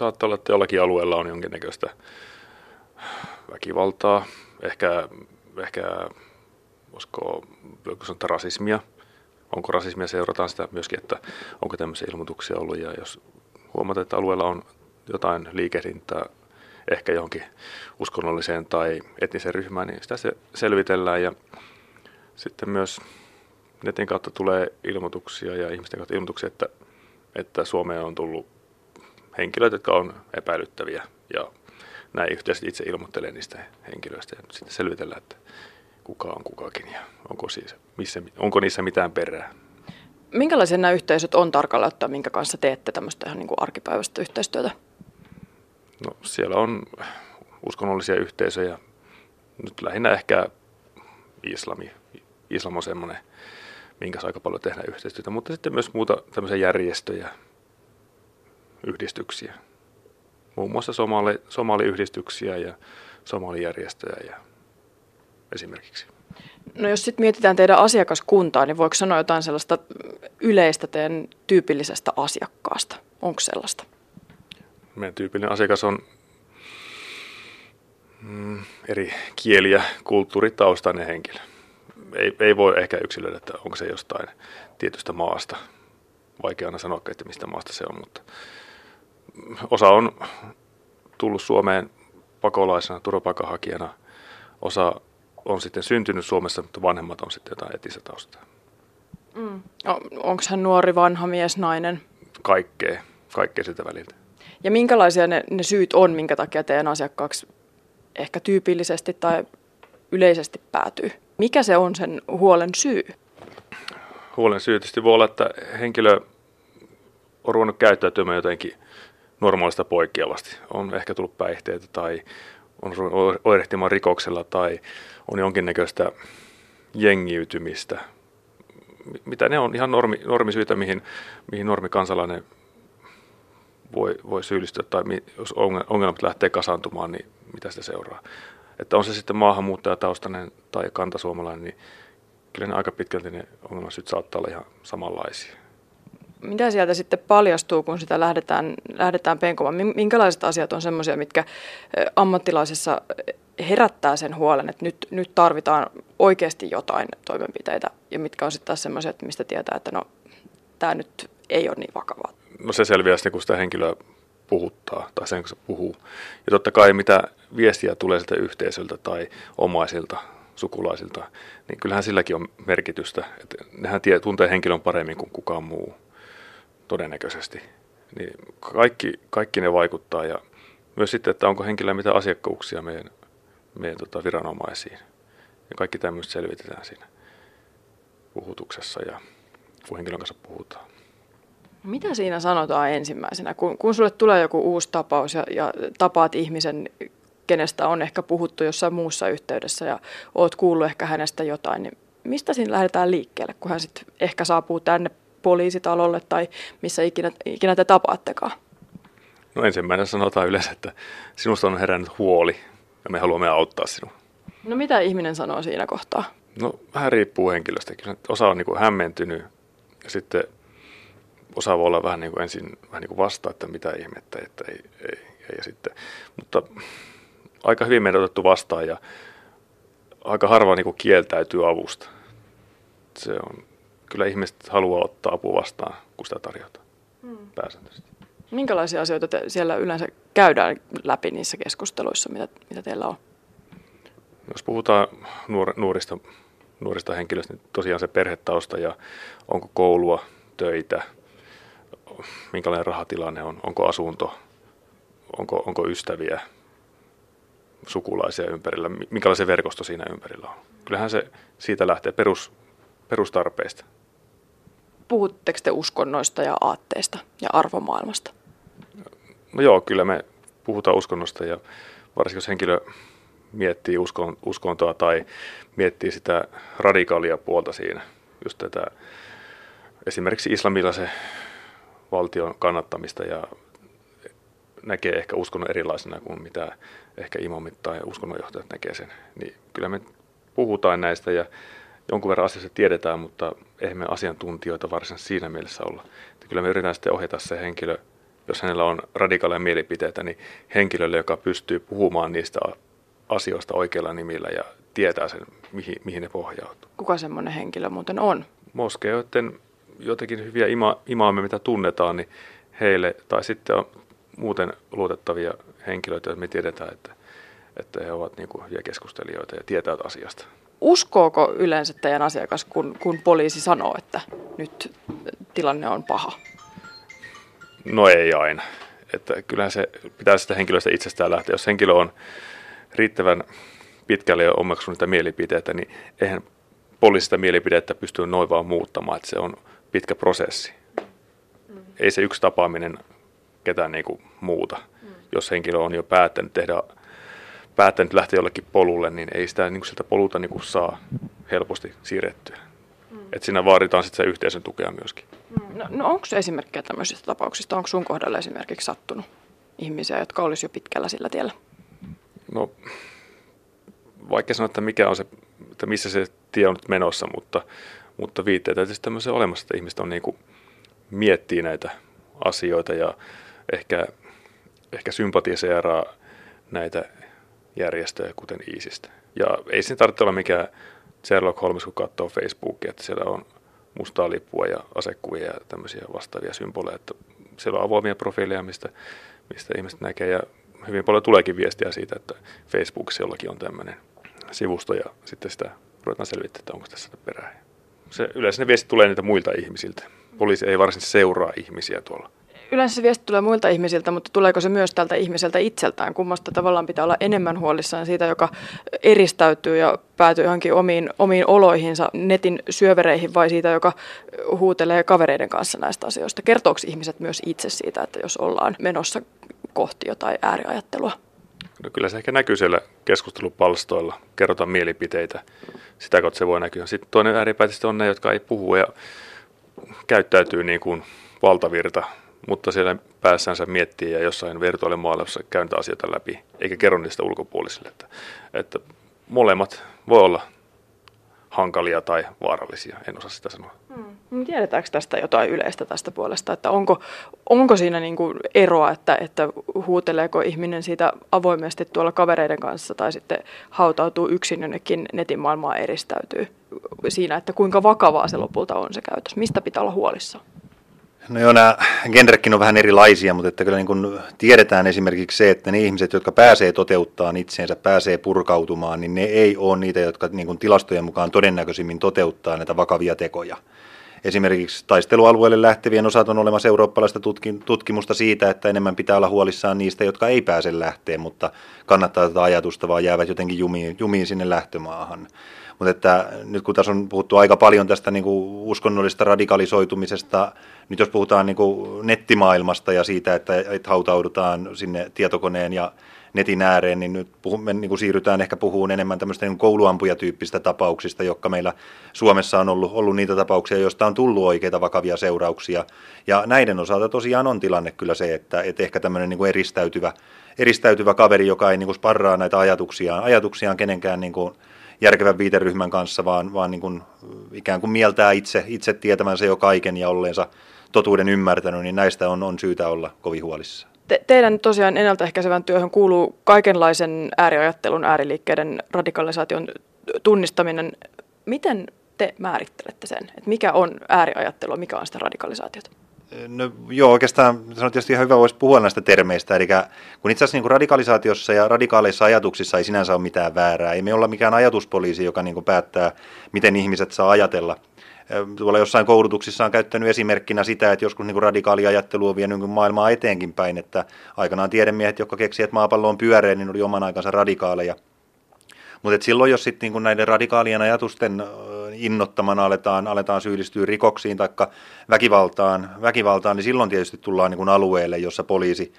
saattaa olla, että jollakin alueella on jonkinnäköistä väkivaltaa, ehkä, ehkä voisiko, voisiko sanoa, rasismia. Onko rasismia, seurataan sitä myöskin, että onko tämmöisiä ilmoituksia ollut. Ja jos huomataan, että alueella on jotain liikehdintää ehkä johonkin uskonnolliseen tai etniseen ryhmään, niin sitä se selvitellään. Ja sitten myös netin kautta tulee ilmoituksia ja ihmisten kautta ilmoituksia, että, että Suomeen on tullut henkilöitä, jotka on epäilyttäviä ja näin yhteisesti itse ilmoittelee niistä henkilöistä ja sitten selvitellään, että kuka on kukakin ja onko, siis, missä, onko niissä mitään perää. Minkälaisia nämä yhteisöt on tarkalleen ottaen, minkä kanssa teette tämmöistä ihan niin kuin arkipäiväistä yhteistyötä? No, siellä on uskonnollisia yhteisöjä, nyt lähinnä ehkä islami. Islam on semmoinen, minkä aika paljon tehdään yhteistyötä, mutta sitten myös muuta tämmöisiä järjestöjä, yhdistyksiä. Muun muassa somali, somaliyhdistyksiä ja somalijärjestöjä ja esimerkiksi. No jos sitten mietitään teidän asiakaskuntaa, niin voiko sanoa jotain sellaista yleistä teidän tyypillisestä asiakkaasta? Onko sellaista? Meidän tyypillinen asiakas on mm, eri kieli- ja kulttuuritaustainen henkilö. Ei, ei voi ehkä yksilöidä, että onko se jostain tietystä maasta. Vaikea aina sanoa, että mistä maasta se on, mutta osa on tullut Suomeen pakolaisena, turvapaikanhakijana. Osa on sitten syntynyt Suomessa, mutta vanhemmat on sitten jotain etistä taustaa. Mm. Onko hän nuori, vanha mies, nainen? Kaikkea, kaikkea sitä väliltä. Ja minkälaisia ne, ne syyt on, minkä takia teidän asiakkaaksi ehkä tyypillisesti tai yleisesti päätyy? Mikä se on sen huolen syy? Huolen syy tietysti voi olla, että henkilö on ruvennut käyttäytymään jotenkin normaalista poikkeavasti. On ehkä tullut päihteitä tai on oirehtimaan rikoksella tai on jonkinnäköistä jengiytymistä. Mitä ne on ihan normi, normisyitä, mihin, mihin normikansalainen voi, voi syyllistyä tai jos ongelmat lähtee kasantumaan, niin mitä sitä seuraa. Että on se sitten maahanmuuttajataustainen tai kantasuomalainen, niin kyllä ne aika pitkälti ne ongelmasyyt saattaa olla ihan samanlaisia. Mitä sieltä sitten paljastuu, kun sitä lähdetään, lähdetään penkomaan? Minkälaiset asiat on sellaisia, mitkä ammattilaisessa herättää sen huolen, että nyt, nyt tarvitaan oikeasti jotain toimenpiteitä, ja mitkä on sitten taas että mistä tietää, että no, tämä nyt ei ole niin vakavaa? No se selviää sitten, kun sitä henkilöä puhuttaa tai sen kanssa puhuu. Ja totta kai mitä viestiä tulee sieltä yhteisöltä tai omaisilta, sukulaisilta, niin kyllähän silläkin on merkitystä. Että nehän tie, tuntee henkilön paremmin kuin kukaan muu todennäköisesti. Niin kaikki, kaikki ne vaikuttaa ja myös sitten, että onko henkilöllä mitä asiakkuuksia meidän, meidän tota viranomaisiin. Ja kaikki tämmöistä selvitetään siinä puhutuksessa ja kun henkilön kanssa puhutaan. Mitä siinä sanotaan ensimmäisenä, kun, kun sulle tulee joku uusi tapaus ja, ja tapaat ihmisen, kenestä on ehkä puhuttu jossain muussa yhteydessä ja oot kuullut ehkä hänestä jotain, niin mistä siinä lähdetään liikkeelle, kun hän sitten ehkä saapuu tänne poliisitalolle tai missä ikinä, ikinä te tapaattekaan? No ensimmäinen sanotaan yleensä, että sinusta on herännyt huoli ja me haluamme auttaa sinua. No mitä ihminen sanoo siinä kohtaa? No vähän riippuu henkilöstä. Kyllä osa on niin kuin hämmentynyt ja sitten osa voi olla vähän niin kuin ensin vähän niin kuin vasta, että mitä ihmettä, että ei, ei, ei ja sitten, mutta aika hyvin meidän otettu vastaan ja aika harva niin kuin kieltäytyy avusta. Se on, kyllä ihmiset haluaa ottaa apua vastaan, kun sitä tarjotaan hmm. pääsääntöisesti. Minkälaisia asioita te siellä yleensä käydään läpi niissä keskusteluissa, mitä, mitä teillä on? Jos puhutaan nuor, nuorista, nuorista henkilöistä, niin tosiaan se perhetausta ja onko koulua, töitä, minkälainen rahatilanne on, onko asunto, onko, onko ystäviä, sukulaisia ympärillä, minkälainen verkosto siinä ympärillä on. Kyllähän se siitä lähtee perus, perustarpeista. Puhutteko te uskonnoista ja aatteista ja arvomaailmasta? No joo, kyllä me puhutaan uskonnosta ja varsinkin jos henkilö miettii uskon, uskontoa tai miettii sitä radikaalia puolta siinä, just tätä esimerkiksi islamilaisen valtion kannattamista ja näkee ehkä uskonnon erilaisena kuin mitä ehkä imamit tai uskonnonjohtajat näkee sen. Niin kyllä me puhutaan näistä ja jonkun verran asiasta tiedetään, mutta eihän me asiantuntijoita varsinaisesti siinä mielessä olla. Että kyllä me yritetään sitten ohjata se henkilö jos hänellä on radikaaleja mielipiteitä, niin henkilölle, joka pystyy puhumaan niistä asioista oikeilla nimillä ja tietää sen, mihin, mihin ne pohjautuu. Kuka semmoinen henkilö muuten on? Moskeoiden jotenkin hyviä ima, imaamme, mitä tunnetaan, niin heille, tai sitten on muuten luotettavia henkilöitä, joita me tiedetään, että, että he ovat niin kuin hyviä keskustelijoita ja tietävät asiasta. Uskooko yleensä teidän asiakas, kun, kun poliisi sanoo, että nyt tilanne on paha? No ei aina. Että kyllähän se pitää sitä henkilöstä itsestään lähteä. Jos henkilö on riittävän pitkälle jo omaksunut niitä mielipiteitä, niin eihän poliisista mielipidettä pysty noin vaan muuttamaan, että se on pitkä prosessi. Ei se yksi tapaaminen ketään niin kuin muuta. Mm. Jos henkilö on jo päättänyt tehdä, päättänyt lähteä jollekin polulle, niin ei sitä niin kuin sieltä polulta niin kuin saa helposti siirrettyä. Mm. Et siinä vaaditaan sitten se yhteisön tukea myöskin. Mm. No, no onko esimerkkejä tämmöisistä tapauksista? Onko sun kohdalla esimerkiksi sattunut ihmisiä, jotka olisi jo pitkällä sillä tiellä? No, vaikka sanoa, että mikä on se, että missä se tie on nyt menossa, mutta, mutta viitteitä tietysti tämmöisen olemassa, että ihmiset on niin kuin, miettii näitä asioita ja ehkä, ehkä sympatiseeraa näitä järjestöjä, kuten ISISistä. Ja ei siinä tarvitse olla mikään Sherlock Holmes, kun katsoo Facebookia, että siellä on mustaa lippua ja asekuvia ja tämmöisiä vastaavia symboleja. Että siellä on avoimia profiileja, mistä, mistä ihmiset näkee ja hyvin paljon tuleekin viestiä siitä, että Facebookissa jollakin on tämmöinen sivusto ja sitten sitä ruvetaan selvittämään, että onko tässä perää. Se, yleensä ne viestit tulee niitä muilta ihmisiltä. Poliisi ei varsinaisesti seuraa ihmisiä tuolla. Yleensä se viesti tulee muilta ihmisiltä, mutta tuleeko se myös tältä ihmiseltä itseltään? Kummasta tavallaan pitää olla enemmän huolissaan siitä, joka eristäytyy ja päätyy johonkin omiin, omiin oloihinsa, netin syövereihin, vai siitä, joka huutelee kavereiden kanssa näistä asioista? Kertooko ihmiset myös itse siitä, että jos ollaan menossa kohti jotain ääriajattelua? No kyllä se ehkä näkyy siellä keskustelupalstoilla, kerrotaan mielipiteitä, sitä kautta se voi näkyä. Sitten toinen ääripäätistä on ne, jotka ei puhu ja käyttäytyy niin kuin valtavirta, mutta siellä päässänsä miettii ja jossain virtuaalimaailmassa käyntää asioita läpi, eikä kerro niistä ulkopuolisille. Että, että molemmat voi olla hankalia tai vaarallisia, en osaa sitä sanoa. Hmm. Tiedetäänkö tästä jotain yleistä tästä puolesta, että onko, onko siinä niin kuin eroa, että, että huuteleeko ihminen siitä avoimesti tuolla kavereiden kanssa tai sitten hautautuu yksin jonnekin netin maailmaa eristäytyy siinä, että kuinka vakavaa se lopulta on se käytös, mistä pitää olla huolissaan? No joo, nämä genrekin on vähän erilaisia, mutta että kyllä niin kuin tiedetään esimerkiksi se, että ne ihmiset, jotka pääsee toteuttamaan itseensä, pääsee purkautumaan, niin ne ei ole niitä, jotka niin kuin tilastojen mukaan todennäköisimmin toteuttaa näitä vakavia tekoja. Esimerkiksi taistelualueelle lähtevien osat on olemassa eurooppalaista tutkimusta siitä, että enemmän pitää olla huolissaan niistä, jotka ei pääse lähteen, mutta kannattaa tätä ajatusta, vaan jäävät jotenkin jumiin, jumiin sinne lähtömaahan. Mutta että nyt kun tässä on puhuttu aika paljon tästä niin kuin uskonnollisesta radikalisoitumisesta, nyt jos puhutaan niin kuin nettimaailmasta ja siitä, että, että hautaudutaan sinne tietokoneen ja netin ääreen, niin nyt me niin kuin siirrytään ehkä puhumaan enemmän tämmöistä niin kouluampujatyyppistä tapauksista, jotka meillä Suomessa on ollut, ollut niitä tapauksia, joista on tullut oikeita vakavia seurauksia. Ja näiden osalta tosiaan on tilanne kyllä se, että, että ehkä tämmöinen niin kuin eristäytyvä, eristäytyvä kaveri, joka ei niin kuin sparraa näitä ajatuksiaan, ajatuksiaan kenenkään niin kuin järkevän viiteryhmän kanssa, vaan, vaan niin kuin ikään kuin mieltää itse, itse tietämänsä jo kaiken ja olleensa totuuden ymmärtänyt, niin näistä on, on syytä olla kovin huolissa. Te, teidän tosiaan ennaltaehkäisevän työhön kuuluu kaikenlaisen ääriajattelun, ääriliikkeiden radikalisaation tunnistaminen. Miten te määrittelette sen, että mikä on ääriajattelua, mikä on sitä radikalisaatiota? No joo, oikeastaan se on tietysti ihan hyvä voisi puhua näistä termeistä. Eli kun itse asiassa niin kuin radikalisaatiossa ja radikaaleissa ajatuksissa ei sinänsä ole mitään väärää. Ei me olla mikään ajatuspoliisi, joka niin kuin päättää, miten ihmiset saa ajatella. Tuolla jossain koulutuksissa on käyttänyt esimerkkinä sitä, että joskus niin kuin radikaali ajattelu on vienyt niin maailmaa eteenkin päin, että aikanaan tiedemiehet, jotka keksivät, että maapallo on pyöreä, niin oli oman aikansa radikaaleja. Mutta silloin, jos sitten niin näiden radikaalien ajatusten innottamana aletaan, aletaan syyllistyä rikoksiin tai väkivaltaan, väkivaltaan, niin silloin tietysti tullaan niin kuin alueelle, jossa poliisi,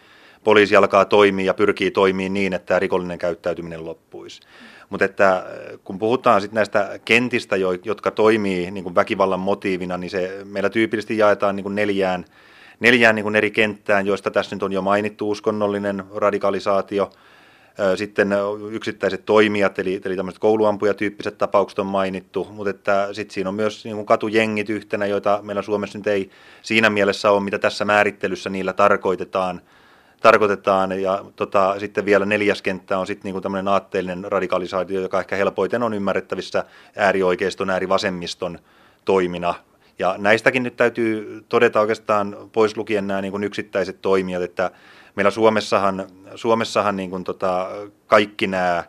poliisi alkaa toimia ja pyrkii toimimaan niin, että rikollinen käyttäytyminen loppuisi. Mutta että äh, kun puhutaan sitten näistä kentistä, jotka toimii niin kuin väkivallan motiivina, niin se meillä tyypillisesti jaetaan niin kuin neljään, neljään niin kuin eri kenttään, joista tässä nyt on jo mainittu uskonnollinen radikalisaatio, Sitten yksittäiset toimijat, eli, eli tämmöiset kouluampujatyyppiset tapaukset on mainittu, mutta että sitten siinä on myös niin kuin katujengit yhtenä, joita meillä Suomessa nyt ei siinä mielessä ole, mitä tässä määrittelyssä niillä tarkoitetaan. tarkoitetaan. Ja tota, sitten vielä neljäs kenttä on sitten niin tämmöinen aatteellinen radikalisaatio, joka ehkä helpoiten on ymmärrettävissä äärioikeiston, äärivasemmiston toimina. Ja näistäkin nyt täytyy todeta oikeastaan pois lukien nämä niin kuin yksittäiset toimijat, että meillä Suomessahan, Suomessahan niin kuin tota, kaikki nämä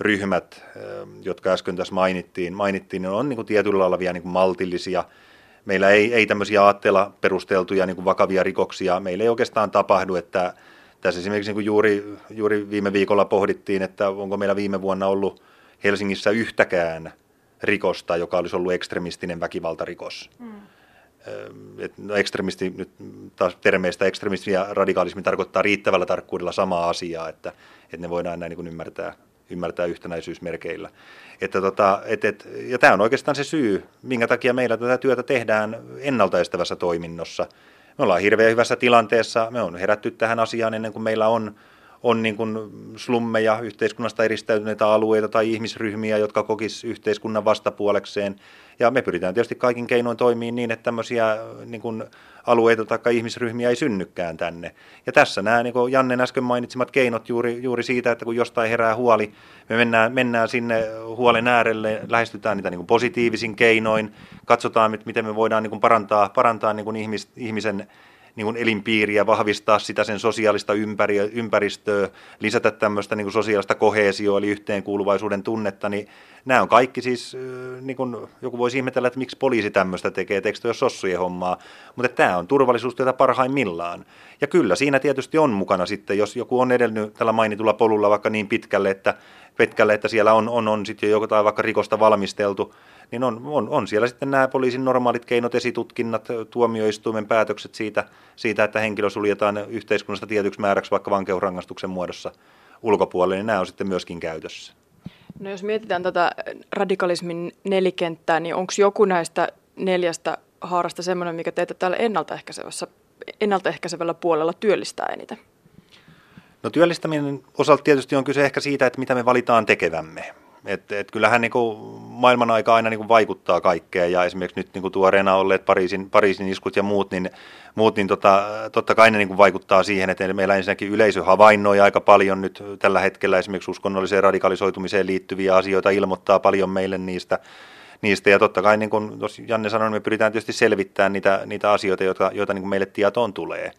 ryhmät, jotka äsken tässä mainittiin, mainittiin ne on niin kuin tietyllä lailla vielä niin kuin maltillisia. Meillä ei, ei tämmöisiä aatteella perusteltuja niin kuin vakavia rikoksia, meillä ei oikeastaan tapahdu, että tässä esimerkiksi niin kuin juuri, juuri viime viikolla pohdittiin, että onko meillä viime vuonna ollut Helsingissä yhtäkään rikosta, joka olisi ollut ekstremistinen väkivaltarikos. Mm. No ekstremisti, nyt taas termeistä ekstremismi ja radikaalismi tarkoittaa riittävällä tarkkuudella samaa asiaa, että, että ne voidaan näin niin ymmärtää, ymmärtää yhtenäisyysmerkeillä. Että tota, et, et, ja tämä on oikeastaan se syy, minkä takia meillä tätä työtä tehdään ennaltaestävässä toiminnossa. Me ollaan hirveän hyvässä tilanteessa, me on herätty tähän asiaan ennen kuin meillä on on niin kuin slummeja, yhteiskunnasta eristäytyneitä alueita tai ihmisryhmiä, jotka kokis yhteiskunnan vastapuolekseen. Ja me pyritään tietysti kaikin keinoin toimimaan niin, että tämmöisiä niin kuin alueita tai ihmisryhmiä ei synnykään tänne. Ja tässä nämä niin kuin Jannen äsken mainitsemat keinot juuri, juuri siitä, että kun jostain herää huoli, me mennään, mennään sinne huolen äärelle, lähestytään niitä niin kuin positiivisin keinoin, katsotaan, miten me voidaan niin kuin parantaa, parantaa niin kuin ihmis, ihmisen niin elinpiiriä, vahvistaa sitä sen sosiaalista ympäristöä, lisätä tämmöistä niin sosiaalista kohesioa, eli yhteenkuuluvaisuuden tunnetta, niin nämä on kaikki siis, niin kuin, joku voisi ihmetellä, että miksi poliisi tämmöistä tekee, tekstö jos sossujen hommaa, mutta tämä on turvallisuustyötä parhaimmillaan. Ja kyllä siinä tietysti on mukana sitten, jos joku on edennyt tällä mainitulla polulla vaikka niin pitkälle, että, pitkälle, että siellä on, on, on sitten jo jotain vaikka rikosta valmisteltu, niin on, on, on siellä sitten nämä poliisin normaalit keinot, esitutkinnat, tuomioistuimen päätökset siitä, siitä, että henkilö suljetaan yhteiskunnasta tietyksi määräksi vaikka vankeusrangaistuksen muodossa ulkopuolelle, niin nämä on sitten myöskin käytössä. No jos mietitään tätä radikalismin nelikenttää, niin onko joku näistä neljästä haarasta semmoinen, mikä teitä täällä ennaltaehkäisevässä, ennaltaehkäisevällä puolella työllistää eniten? No työllistäminen osalta tietysti on kyse ehkä siitä, että mitä me valitaan tekevämme. Et, et kyllähän niin kuin maailman aika aina niin kuin vaikuttaa kaikkeen ja esimerkiksi nyt niin kuin tuoreena olleet Pariisin, Pariisin iskut ja muut, niin, muut, niin tota, totta kai ne niin kuin vaikuttaa siihen, että meillä ensinnäkin yleisö havainnoi aika paljon nyt tällä hetkellä esimerkiksi uskonnolliseen radikalisoitumiseen liittyviä asioita, ilmoittaa paljon meille niistä, niistä. Ja totta kai, niin kuin Janne sanoi, me pyritään tietysti selvittämään niitä, niitä asioita, joita, joita niin kuin meille tietoon tulee.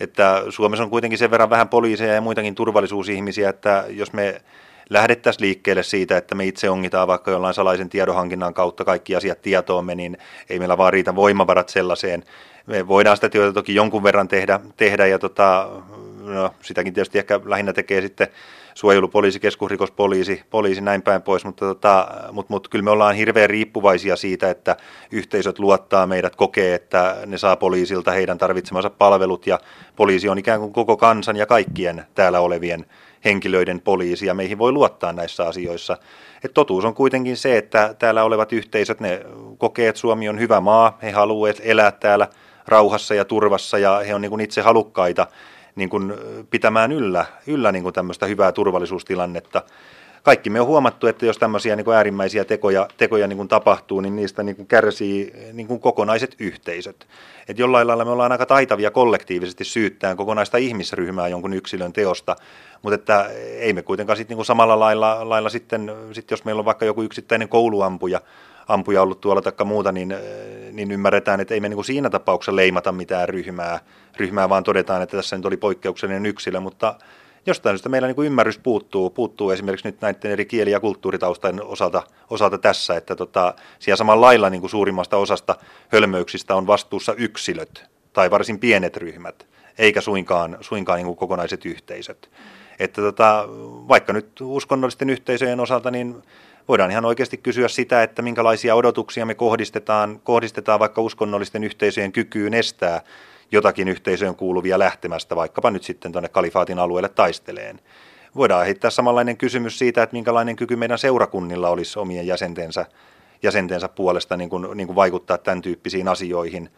Että Suomessa on kuitenkin sen verran vähän poliiseja ja muitakin turvallisuusihmisiä, että jos me lähdettäisiin liikkeelle siitä, että me itse ongitaan vaikka jollain salaisen tiedonhankinnan kautta kaikki asiat tietoomme, niin ei meillä vaan riitä voimavarat sellaiseen. Me voidaan sitä työtä toki jonkun verran tehdä, tehdä ja tota, no, sitäkin tietysti ehkä lähinnä tekee sitten suojelupoliisi, keskusrikospoliisi, poliisi näin päin pois, mutta, tota, mutta, mutta kyllä me ollaan hirveän riippuvaisia siitä, että yhteisöt luottaa meidät, kokee, että ne saa poliisilta heidän tarvitsemansa palvelut ja poliisi on ikään kuin koko kansan ja kaikkien täällä olevien henkilöiden poliisi ja meihin voi luottaa näissä asioissa. Et totuus on kuitenkin se, että täällä olevat yhteisöt, ne kokee, että Suomi on hyvä maa, he haluavat elää täällä rauhassa ja turvassa ja he on niin kuin itse halukkaita niin kuin pitämään yllä, yllä niin kuin tämmöistä hyvää turvallisuustilannetta kaikki me on huomattu, että jos tämmöisiä niin kuin äärimmäisiä tekoja, tekoja niin kuin tapahtuu, niin niistä niin kuin kärsii niin kuin kokonaiset yhteisöt. Et jollain lailla me ollaan aika taitavia kollektiivisesti syyttään kokonaista ihmisryhmää jonkun yksilön teosta, mutta että ei me kuitenkaan sit niin kuin samalla lailla, lailla sitten, sit jos meillä on vaikka joku yksittäinen kouluampuja, ampuja ollut tuolla tai muuta, niin, niin ymmärretään, että ei me niin siinä tapauksessa leimata mitään ryhmää, ryhmää, vaan todetaan, että tässä nyt oli poikkeuksellinen yksilö, mutta jostain syystä meillä niin kuin ymmärrys puuttuu, puuttuu esimerkiksi nyt näiden eri kieli- ja kulttuuritaustain osalta, osalta tässä, että tota, siellä samalla lailla niin kuin suurimmasta osasta hölmöyksistä on vastuussa yksilöt tai varsin pienet ryhmät, eikä suinkaan, suinkaan niin kuin kokonaiset yhteisöt. Että tota, vaikka nyt uskonnollisten yhteisöjen osalta, niin voidaan ihan oikeasti kysyä sitä, että minkälaisia odotuksia me kohdistetaan, kohdistetaan vaikka uskonnollisten yhteisöjen kykyyn estää jotakin yhteisöön kuuluvia lähtemästä, vaikkapa nyt sitten tuonne kalifaatin alueelle taisteleen. Voidaan heittää samanlainen kysymys siitä, että minkälainen kyky meidän seurakunnilla olisi omien jäsentensä, jäsentensä puolesta niin kuin, niin kuin vaikuttaa tämän tyyppisiin asioihin.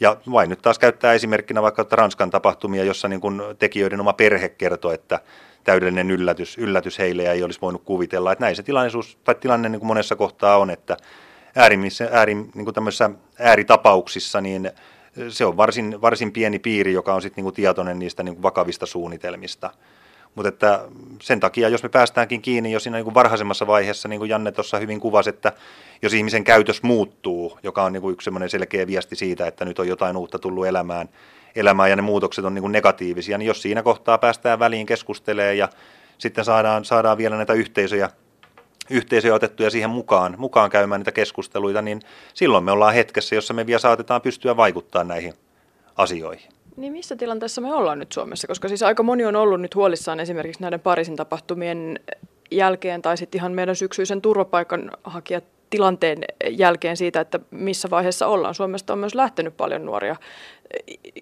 Ja vain nyt taas käyttää esimerkkinä vaikka Ranskan tapahtumia, jossa niin kuin tekijöiden oma perhe kertoo, että täydellinen yllätys, yllätys heille ja ei olisi voinut kuvitella. Että näin se tilanneisuus, tai tilanne niin kuin monessa kohtaa on, että äärimmissä, äärin, niin kuin ääritapauksissa niin se on varsin, varsin pieni piiri, joka on sitten niin kuin tietoinen niistä niin kuin vakavista suunnitelmista. Mutta että sen takia, jos me päästäänkin kiinni jo siinä niin kuin varhaisemmassa vaiheessa, niin kuin Janne tuossa hyvin kuvasi, että jos ihmisen käytös muuttuu, joka on niin kuin yksi semmoinen selkeä viesti siitä, että nyt on jotain uutta tullut elämään, elämään ja ne muutokset on niin kuin negatiivisia, niin jos siinä kohtaa päästään väliin keskustelemaan ja sitten saadaan, saadaan vielä näitä yhteisöjä, yhteisöjä otettuja siihen mukaan, mukaan käymään niitä keskusteluita, niin silloin me ollaan hetkessä, jossa me vielä saatetaan pystyä vaikuttamaan näihin asioihin. Niin missä tilanteessa me ollaan nyt Suomessa? Koska siis aika moni on ollut nyt huolissaan esimerkiksi näiden Pariisin tapahtumien jälkeen tai sitten ihan meidän syksyisen turvapaikanhakijat tilanteen jälkeen siitä, että missä vaiheessa ollaan. Suomesta on myös lähtenyt paljon nuoria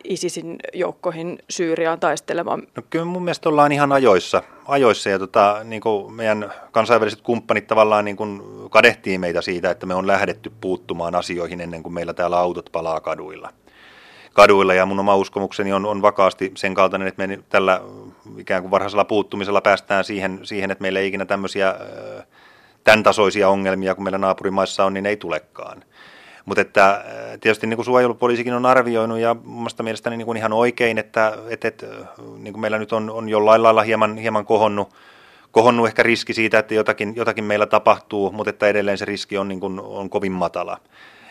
ISISin joukkoihin Syyriaan taistelemaan. No kyllä mun mielestä ollaan ihan ajoissa, ajoissa ja tota, niin kuin meidän kansainväliset kumppanit tavallaan niin kuin kadehtii meitä siitä, että me on lähdetty puuttumaan asioihin ennen kuin meillä täällä autot palaa kaduilla kaduilla ja mun oma uskomukseni on, on vakaasti sen kaltainen, että me tällä ikään kuin varhaisella puuttumisella päästään siihen, siihen että meillä ei ikinä tämmöisiä tämän tasoisia ongelmia kuin meillä naapurimaissa on, niin ei tulekaan. Mutta että tietysti niin kuin suojelupoliisikin on arvioinut ja omasta mielestäni niin kuin ihan oikein, että, että, että niin kuin meillä nyt on, on jollain lailla hieman, hieman kohonnut, kohonnut ehkä riski siitä, että jotakin, jotakin meillä tapahtuu, mutta että edelleen se riski on, niin kuin, on kovin matala.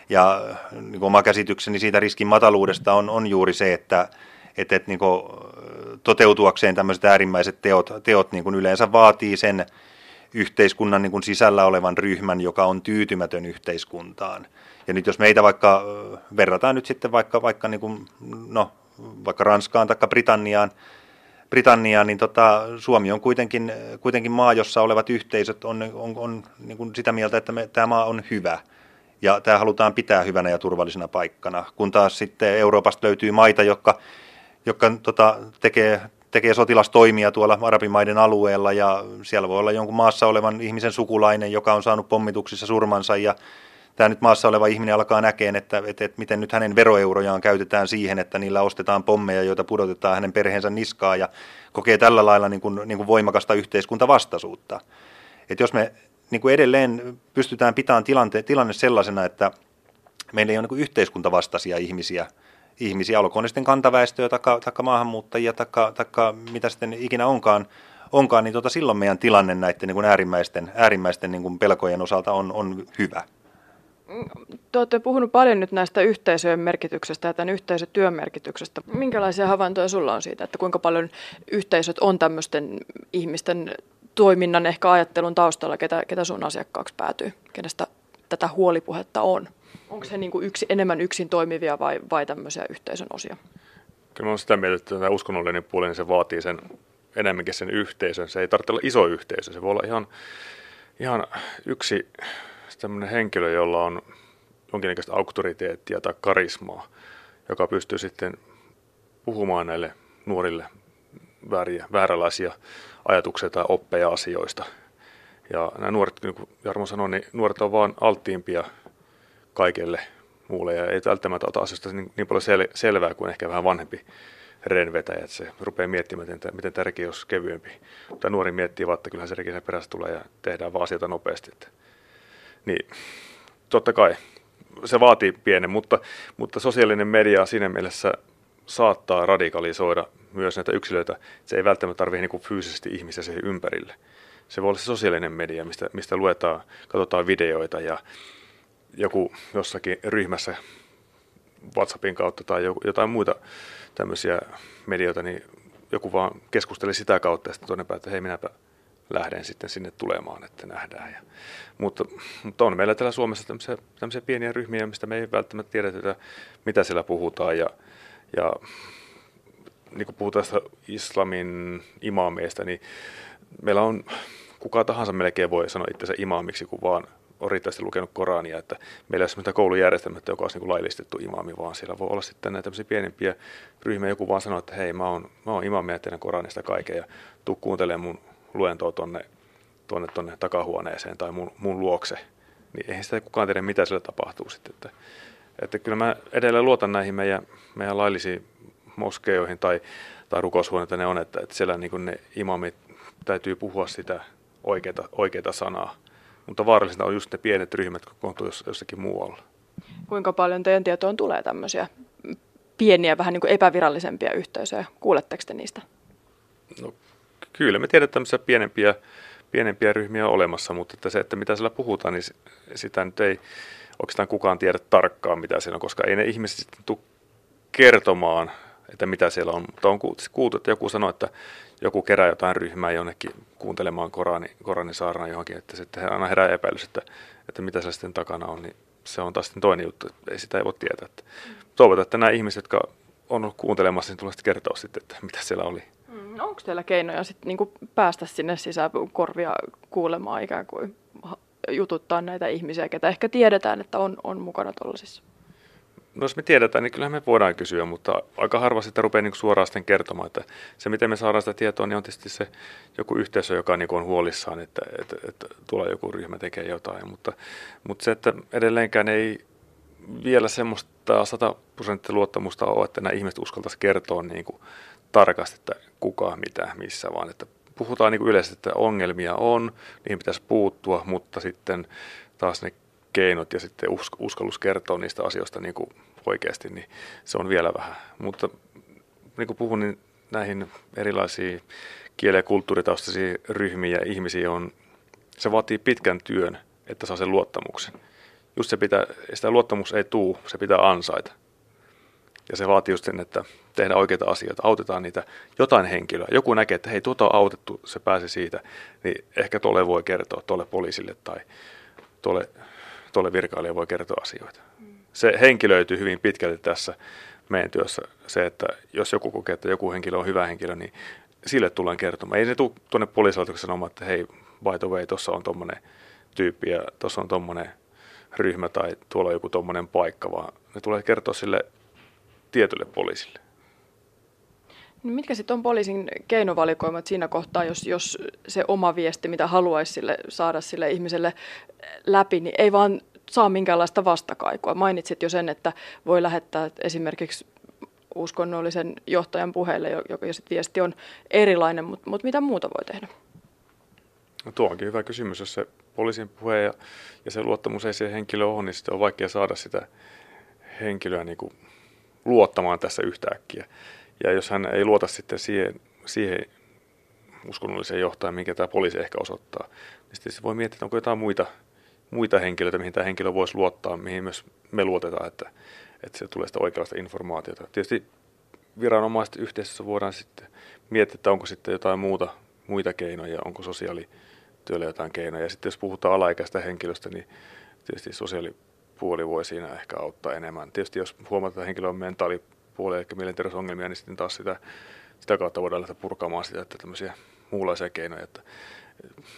Ja niin kuin oma käsitykseni siitä riskin mataluudesta on, on juuri se, että, että, että niin kuin, toteutuakseen tämmöiset äärimmäiset teot, teot niin kuin yleensä vaatii sen yhteiskunnan niin kuin sisällä olevan ryhmän, joka on tyytymätön yhteiskuntaan. Ja nyt jos meitä vaikka verrataan nyt sitten vaikka, vaikka, niin kuin, no, vaikka Ranskaan tai Britanniaan, Britanniaan, niin tota, Suomi on kuitenkin, kuitenkin maa, jossa olevat yhteisöt on, on, on niin kuin sitä mieltä, että me, tämä maa on hyvä – ja tämä halutaan pitää hyvänä ja turvallisena paikkana. Kun taas sitten Euroopasta löytyy maita, jotka, jotka tota, tekee, tekee sotilastoimia tuolla arabimaiden alueella ja siellä voi olla jonkun maassa olevan ihmisen sukulainen, joka on saanut pommituksissa surmansa ja tämä nyt maassa oleva ihminen alkaa näkeen, että, että, että miten nyt hänen veroeurojaan käytetään siihen, että niillä ostetaan pommeja, joita pudotetaan hänen perheensä niskaa ja kokee tällä lailla niin kuin, niin kuin voimakasta yhteiskuntavastaisuutta. Että jos me niin kuin edelleen pystytään pitämään tilante, tilanne sellaisena, että meillä ei ole niin yhteiskuntavastaisia ihmisiä, ihmisiä, olkoon ne sitten kantaväestöä tai, maahanmuuttajia tai mitä sitten ikinä onkaan, onkaan niin tota, silloin meidän tilanne näiden niin kuin äärimmäisten, äärimmäisten niin kuin pelkojen osalta on, on hyvä. Te olette puhunut paljon nyt näistä yhteisöjen merkityksestä ja tämän yhteisötyön merkityksestä. Minkälaisia havaintoja sulla on siitä, että kuinka paljon yhteisöt on tämmöisten ihmisten toiminnan ehkä ajattelun taustalla, ketä, ketä sun asiakkaaksi päätyy, kenestä tätä huolipuhetta on? Onko se niin kuin yksi, enemmän yksin toimivia vai, vai tämmöisiä yhteisön osia? Kyllä olen sitä mieltä, että tämä uskonnollinen puoli, niin se vaatii sen enemmänkin sen yhteisön. Se ei tarvitse olla iso yhteisö, se voi olla ihan, ihan yksi tämmöinen henkilö, jolla on jonkinnäköistä auktoriteettia tai karismaa, joka pystyy sitten puhumaan näille nuorille vääriä, vääränlaisia ajatuksia tai oppeja asioista. Ja nämä nuoret, niin kuin Jarmo sanoi, niin nuoret on vaan alttiimpia kaikelle muulle ja ei välttämättä ota asioista niin, niin paljon sel- selvää kuin ehkä vähän vanhempi renvetäjä, että se rupeaa miettimään, miten, miten tärkeä olisi kevyempi. Mutta nuori miettii vaan, että kyllähän se sen perässä tulee ja tehdään vaan asioita nopeasti. Että. Niin, totta kai se vaatii pienen, mutta, mutta sosiaalinen media siinä mielessä saattaa radikalisoida myös näitä yksilöitä. Se ei välttämättä tarvitse niin fyysisesti ihmisiä siihen ympärille. Se voi olla se sosiaalinen media, mistä, mistä luetaan, katsotaan videoita ja joku jossakin ryhmässä WhatsAppin kautta tai jotain muita tämmöisiä medioita, niin joku vaan keskusteli sitä kautta ja sitten toinen päättää, että hei minäpä lähden sitten sinne tulemaan, että nähdään. Ja, mutta, mutta on meillä täällä Suomessa tämmöisiä, tämmöisiä pieniä ryhmiä, mistä me ei välttämättä tiedetä, mitä siellä puhutaan ja, ja niin kuin puhutaan islamin imaameista, niin meillä on, kuka tahansa melkein voi sanoa itsensä imaamiksi, kun vaan on riittävästi lukenut Korania, että meillä ei ole sellaista koulujärjestelmää, joka olisi niin laillistettu imaami, vaan siellä voi olla sitten näitä pienempiä ryhmiä, joku vaan sanoo, että hei, mä oon, mä oon imaami ja teidän Koranista kaiken ja tuu kuuntelemaan mun luentoa tonne, tonne, tonne takahuoneeseen tai mun, mun luokse, niin eihän sitä kukaan tiedä, mitä siellä tapahtuu sitten. Että, että kyllä mä edelleen luotan näihin meidän, meidän laillisiin moskeijoihin tai, tai rukoushuoneita ne on, että, että siellä niin ne imamit täytyy puhua sitä oikeita, oikeita sanaa. Mutta vaarallisinta on just ne pienet ryhmät, kun kokoontuu jossakin muualla. Kuinka paljon teidän tietoon tulee tämmöisiä pieniä, vähän niin kuin epävirallisempia yhteisöjä? Kuuletteko te niistä? No, kyllä me tiedetään tämmöisiä pienempiä, pienempiä ryhmiä olemassa, mutta että se, että mitä siellä puhutaan, niin sitä nyt ei oikeastaan kukaan tiedä tarkkaan, mitä siellä on, koska ei ne ihmiset sitten tule kertomaan, että mitä siellä on. Mutta on kuultu, että joku sanoi, että joku kerää jotain ryhmää jonnekin kuuntelemaan Korani, Koranin saarnaa johonkin, että sitten aina herää epäilys, että, että mitä siellä sitten takana on, niin se on taas sitten toinen juttu, että ei sitä ei voi tietää. Toivotaan, että nämä ihmiset, jotka on ollut kuuntelemassa, niin tulevat kertoa sitten, että mitä siellä oli. Mm, onko teillä keinoja sitten niinku päästä sinne sisään korvia kuulemaan ikään kuin jututtaa näitä ihmisiä, ketä ehkä tiedetään, että on, on mukana tuollaisissa? No jos me tiedetään, niin kyllä me voidaan kysyä, mutta aika harva sitä rupeaa niin suoraan sitten kertomaan. Että se, miten me saadaan sitä tietoa, niin on tietysti se joku yhteisö, joka niin on huolissaan, että, että, että tulee joku ryhmä tekee jotain. Mutta, mutta se, että edelleenkään ei vielä semmoista 100 prosenttia luottamusta ole, että nämä ihmiset uskaltaisi kertoa niin kuin tarkasti, että kuka, mitä, missä, vaan että puhutaan niin kuin yleisesti, että ongelmia on, niihin pitäisi puuttua, mutta sitten taas ne keinot ja sitten uskallus kertoa niistä asioista niin kuin oikeasti, niin se on vielä vähän. Mutta niin kuin puhun, niin näihin erilaisiin kieli- ja kulttuuritaustaisiin ryhmiin ja ihmisiin on, se vaatii pitkän työn, että saa sen luottamuksen. Just se pitää, sitä luottamus ei tuu, se pitää ansaita. Ja se vaatii just sen, että tehdään oikeita asioita, autetaan niitä jotain henkilöä. Joku näkee, että hei, tuota on autettu, se pääsi siitä, niin ehkä tuolle voi kertoa, tuolle poliisille tai tuolle, tuolle virkailijalle voi kertoa asioita. Se henkilöityy hyvin pitkälti tässä meidän työssä se, että jos joku kokee, että joku henkilö on hyvä henkilö, niin sille tullaan kertomaan. Ei se tule tuonne poliisilaitoksen sanomaan, että hei, by the way, tuossa on tuommoinen tyyppi ja tuossa on tuommoinen ryhmä tai tuolla on joku tuommoinen paikka, vaan ne tulee kertoa sille tietylle poliisille. No mitkä sitten on poliisin keinovalikoimat siinä kohtaa, jos, jos se oma viesti, mitä haluaisi sille, saada sille ihmiselle läpi, niin ei vaan saa minkäänlaista vastakaikua. Mainitsit jo sen, että voi lähettää esimerkiksi uskonnollisen johtajan puheelle, joka sit viesti on erilainen, mutta, mutta mitä muuta voi tehdä? No tuo onkin hyvä kysymys. Jos se poliisin puhe ja, ja se luottamus ei siihen henkilöön ole, niin sitten on vaikea saada sitä henkilöä niin kuin luottamaan tässä yhtäkkiä. Ja jos hän ei luota sitten siihen, siihen uskonnolliseen johtajan, minkä tämä poliisi ehkä osoittaa, niin sitten se voi miettiä, että onko jotain muita, muita henkilöitä, mihin tämä henkilö voisi luottaa, mihin myös me luotetaan, että, että se tulee sitä oikeanlaista informaatiota. Tietysti viranomaiset yhteisössä voidaan sitten miettiä, että onko sitten jotain muuta, muita keinoja, onko sosiaalityöllä jotain keinoja. Ja sitten jos puhutaan alaikäistä henkilöstä, niin tietysti sosiaalipuoli voi siinä ehkä auttaa enemmän. Tietysti jos huomataan, että henkilö on mentaali puoleen, eli mielenterveysongelmia, niin sitten taas sitä, sitä kautta voidaan lähteä purkamaan sitä, että tämmöisiä muunlaisia keinoja, että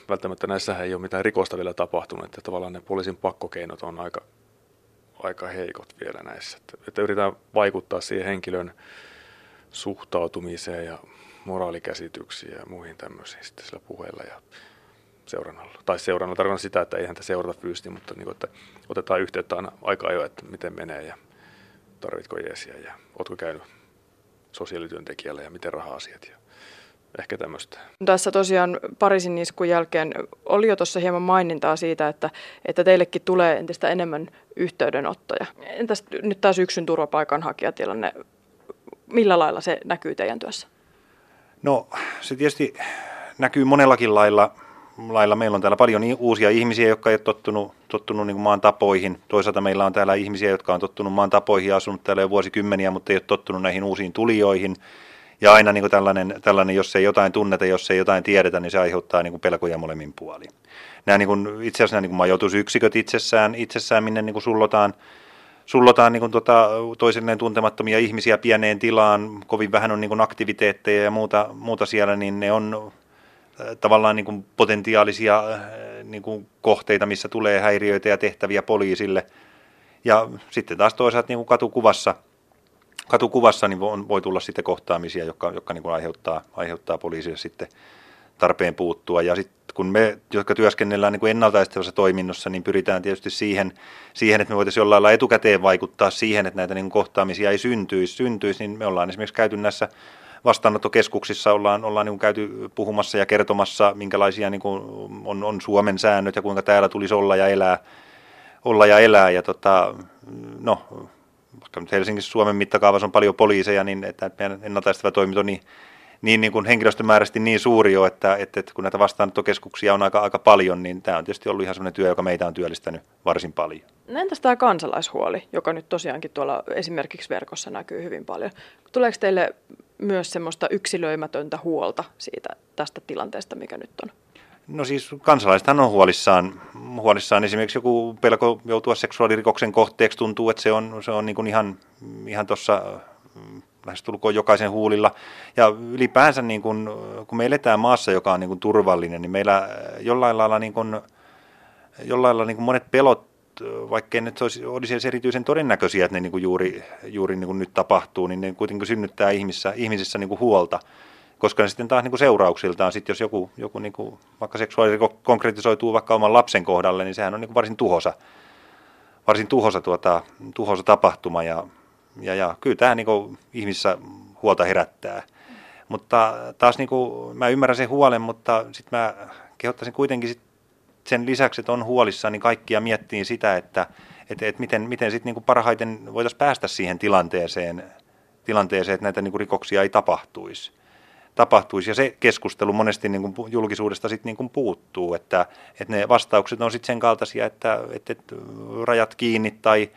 välttämättä näissä ei ole mitään rikosta vielä tapahtunut, että tavallaan ne poliisin pakkokeinot on aika, aika heikot vielä näissä, että, että yritetään vaikuttaa siihen henkilön suhtautumiseen ja moraalikäsityksiin ja muihin tämmöisiin sitten sillä puheella ja seurannalla. Tai seurannalla tarkoitan sitä, että ei häntä seurata fyysisesti, mutta niin kuin, että otetaan yhteyttä aina aika ajoin, että miten menee ja tarvitko jeesiä ja oletko käynyt sosiaalityöntekijällä ja miten raha-asiat ja ehkä tämmöistä. Tässä tosiaan Pariisin iskun jälkeen oli jo tuossa hieman mainintaa siitä, että, että teillekin tulee entistä enemmän yhteydenottoja. Entäs nyt tämä syksyn turvapaikanhakijatilanne, millä lailla se näkyy teidän työssä? No se tietysti näkyy monellakin lailla lailla meillä on täällä paljon uusia ihmisiä, jotka ei ole tottunut, tottunut niin maan tapoihin. Toisaalta meillä on täällä ihmisiä, jotka on tottunut maan tapoihin ja asunut täällä jo vuosikymmeniä, mutta ei ole tottunut näihin uusiin tulijoihin. Ja aina niin kuin tällainen, tällainen, jos ei jotain tunneta, jos ei jotain tiedetä, niin se aiheuttaa niin kuin pelkoja molemmin puolin. Nämä niin kuin, itse asiassa nämä niin kuin majoitusyksiköt itsessään, itsessään minne niin kuin sullotaan, sullotaan niin kuin tota, toisilleen tuntemattomia ihmisiä pieneen tilaan, kovin vähän on niin kuin aktiviteetteja ja muuta, muuta siellä, niin ne on tavallaan niin kuin potentiaalisia niin kuin kohteita, missä tulee häiriöitä ja tehtäviä poliisille. Ja sitten taas toisaalta niin kuin katukuvassa, katukuvassa niin voi, voi tulla sitten kohtaamisia, jotka, jotka niin kuin aiheuttaa, aiheuttaa poliisille sitten tarpeen puuttua. Ja sitten kun me, jotka työskennellään niin kuin toiminnossa, niin pyritään tietysti siihen, siihen, että me voitaisiin jollain lailla etukäteen vaikuttaa siihen, että näitä niin kuin kohtaamisia ei syntyisi, syntyisi, niin me ollaan esimerkiksi käyty näissä vastaanottokeskuksissa ollaan, ollaan niin kuin käyty puhumassa ja kertomassa, minkälaisia niin kuin on, on Suomen säännöt ja kuinka täällä tulisi olla ja elää. Olla ja elää. Ja tota, no, vaikka nyt Helsingissä Suomen mittakaavassa on paljon poliiseja, niin että meidän ennaltaistava toiminto niin, niin, niin kuin henkilöstömääräisesti niin suuri jo, että, että, että kun näitä vastaanottokeskuksia on aika, aika paljon, niin tämä on tietysti ollut ihan sellainen työ, joka meitä on työllistänyt varsin paljon. No entäs tämä kansalaishuoli, joka nyt tosiaankin tuolla esimerkiksi verkossa näkyy hyvin paljon. Tuleeko teille myös semmoista yksilöimätöntä huolta siitä tästä tilanteesta, mikä nyt on? No siis kansalaisethan on huolissaan, huolissaan esimerkiksi joku pelko joutua seksuaalirikoksen kohteeksi tuntuu, että se on, se on niin kuin ihan, ihan tuossa mm, lähestulkoon jokaisen huulilla. Ja ylipäänsä niin kuin, kun me eletään maassa, joka on niin kuin turvallinen, niin meillä jollain lailla, niin kuin, jollain lailla niin kuin monet pelot vaikkei nyt olisi, olisi edes erityisen todennäköisiä, että ne niin kuin juuri, juuri niin kuin nyt tapahtuu, niin ne kuitenkin synnyttää ihmisissä, ihmisissä niin kuin huolta. Koska sitten taas niin kuin seurauksiltaan, sit jos joku, joku niin kuin, vaikka seksuaalisesti konkretisoituu vaikka oman lapsen kohdalle, niin sehän on niin kuin varsin tuhosa, varsin tuhosa, tuota, tuhosa tapahtuma. Ja, ja, ja kyllä tämä niin kuin ihmisissä huolta herättää. Mutta taas niin kuin, mä ymmärrän sen huolen, mutta sitten mä kehottaisin kuitenkin sit sen lisäksi, että on huolissaan, niin kaikkia miettii sitä, että, että, että miten, miten sitten niin parhaiten voitaisiin päästä siihen tilanteeseen, tilanteeseen että näitä niin kuin rikoksia ei tapahtuisi. Tapahtuisi. Ja se keskustelu monesti niin kuin julkisuudesta sitten niin kuin puuttuu, että, että ne vastaukset on sitten sen kaltaisia, että, että, rajat kiinni tai,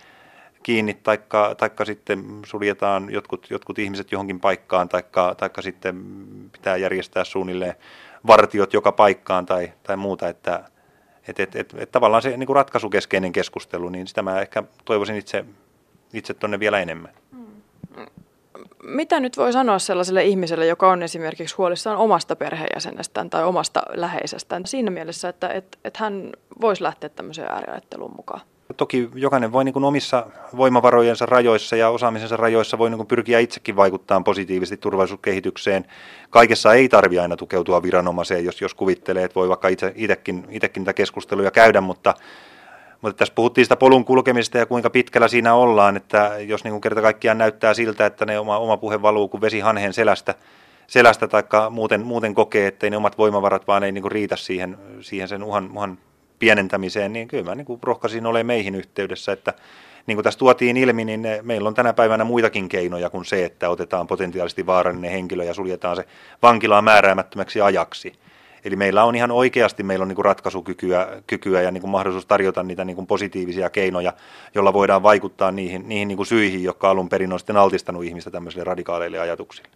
kiinni, taikka, taikka sitten suljetaan jotkut, jotkut ihmiset johonkin paikkaan, taikka, taikka sitten pitää järjestää suunnilleen vartiot joka paikkaan tai, tai muuta, että, että et, et, et tavallaan se niin kuin ratkaisukeskeinen keskustelu, niin sitä mä ehkä toivoisin itse, itse tuonne vielä enemmän. Mm. Mitä nyt voi sanoa sellaiselle ihmiselle, joka on esimerkiksi huolissaan omasta perheenjäsenestään tai omasta läheisestään siinä mielessä, että et, et hän voisi lähteä tämmöiseen ääriajatteluun mukaan? Toki jokainen voi niin kuin omissa voimavarojensa rajoissa ja osaamisensa rajoissa voi niin kuin pyrkiä itsekin vaikuttamaan positiivisesti turvallisuuskehitykseen. Kaikessa ei tarvi aina tukeutua viranomaiseen, jos, jos kuvittelee, että voi vaikka itse, itsekin, itsekin niitä keskusteluja käydä, mutta mutta tässä puhuttiin sitä polun kulkemista ja kuinka pitkällä siinä ollaan, että jos niin kuin kerta kaikkiaan näyttää siltä, että ne oma, oma puhe valuu kuin vesi hanhen selästä, selästä tai muuten, muuten kokee, että ne omat voimavarat vaan ei niin kuin riitä siihen, siihen sen uhan, uhan pienentämiseen, niin kyllä mä niin kuin rohkaisin ole meihin yhteydessä, että niin kuin tässä tuotiin ilmi, niin meillä on tänä päivänä muitakin keinoja kuin se, että otetaan potentiaalisesti vaarallinen henkilö ja suljetaan se vankilaan määräämättömäksi ajaksi. Eli meillä on ihan oikeasti meillä on niin kuin ratkaisukykyä kykyä ja niin kuin mahdollisuus tarjota niitä niin kuin positiivisia keinoja, joilla voidaan vaikuttaa niihin, niihin niin kuin syihin, jotka alun perin on sitten altistanut ihmistä tämmöisille radikaaleille ajatuksille.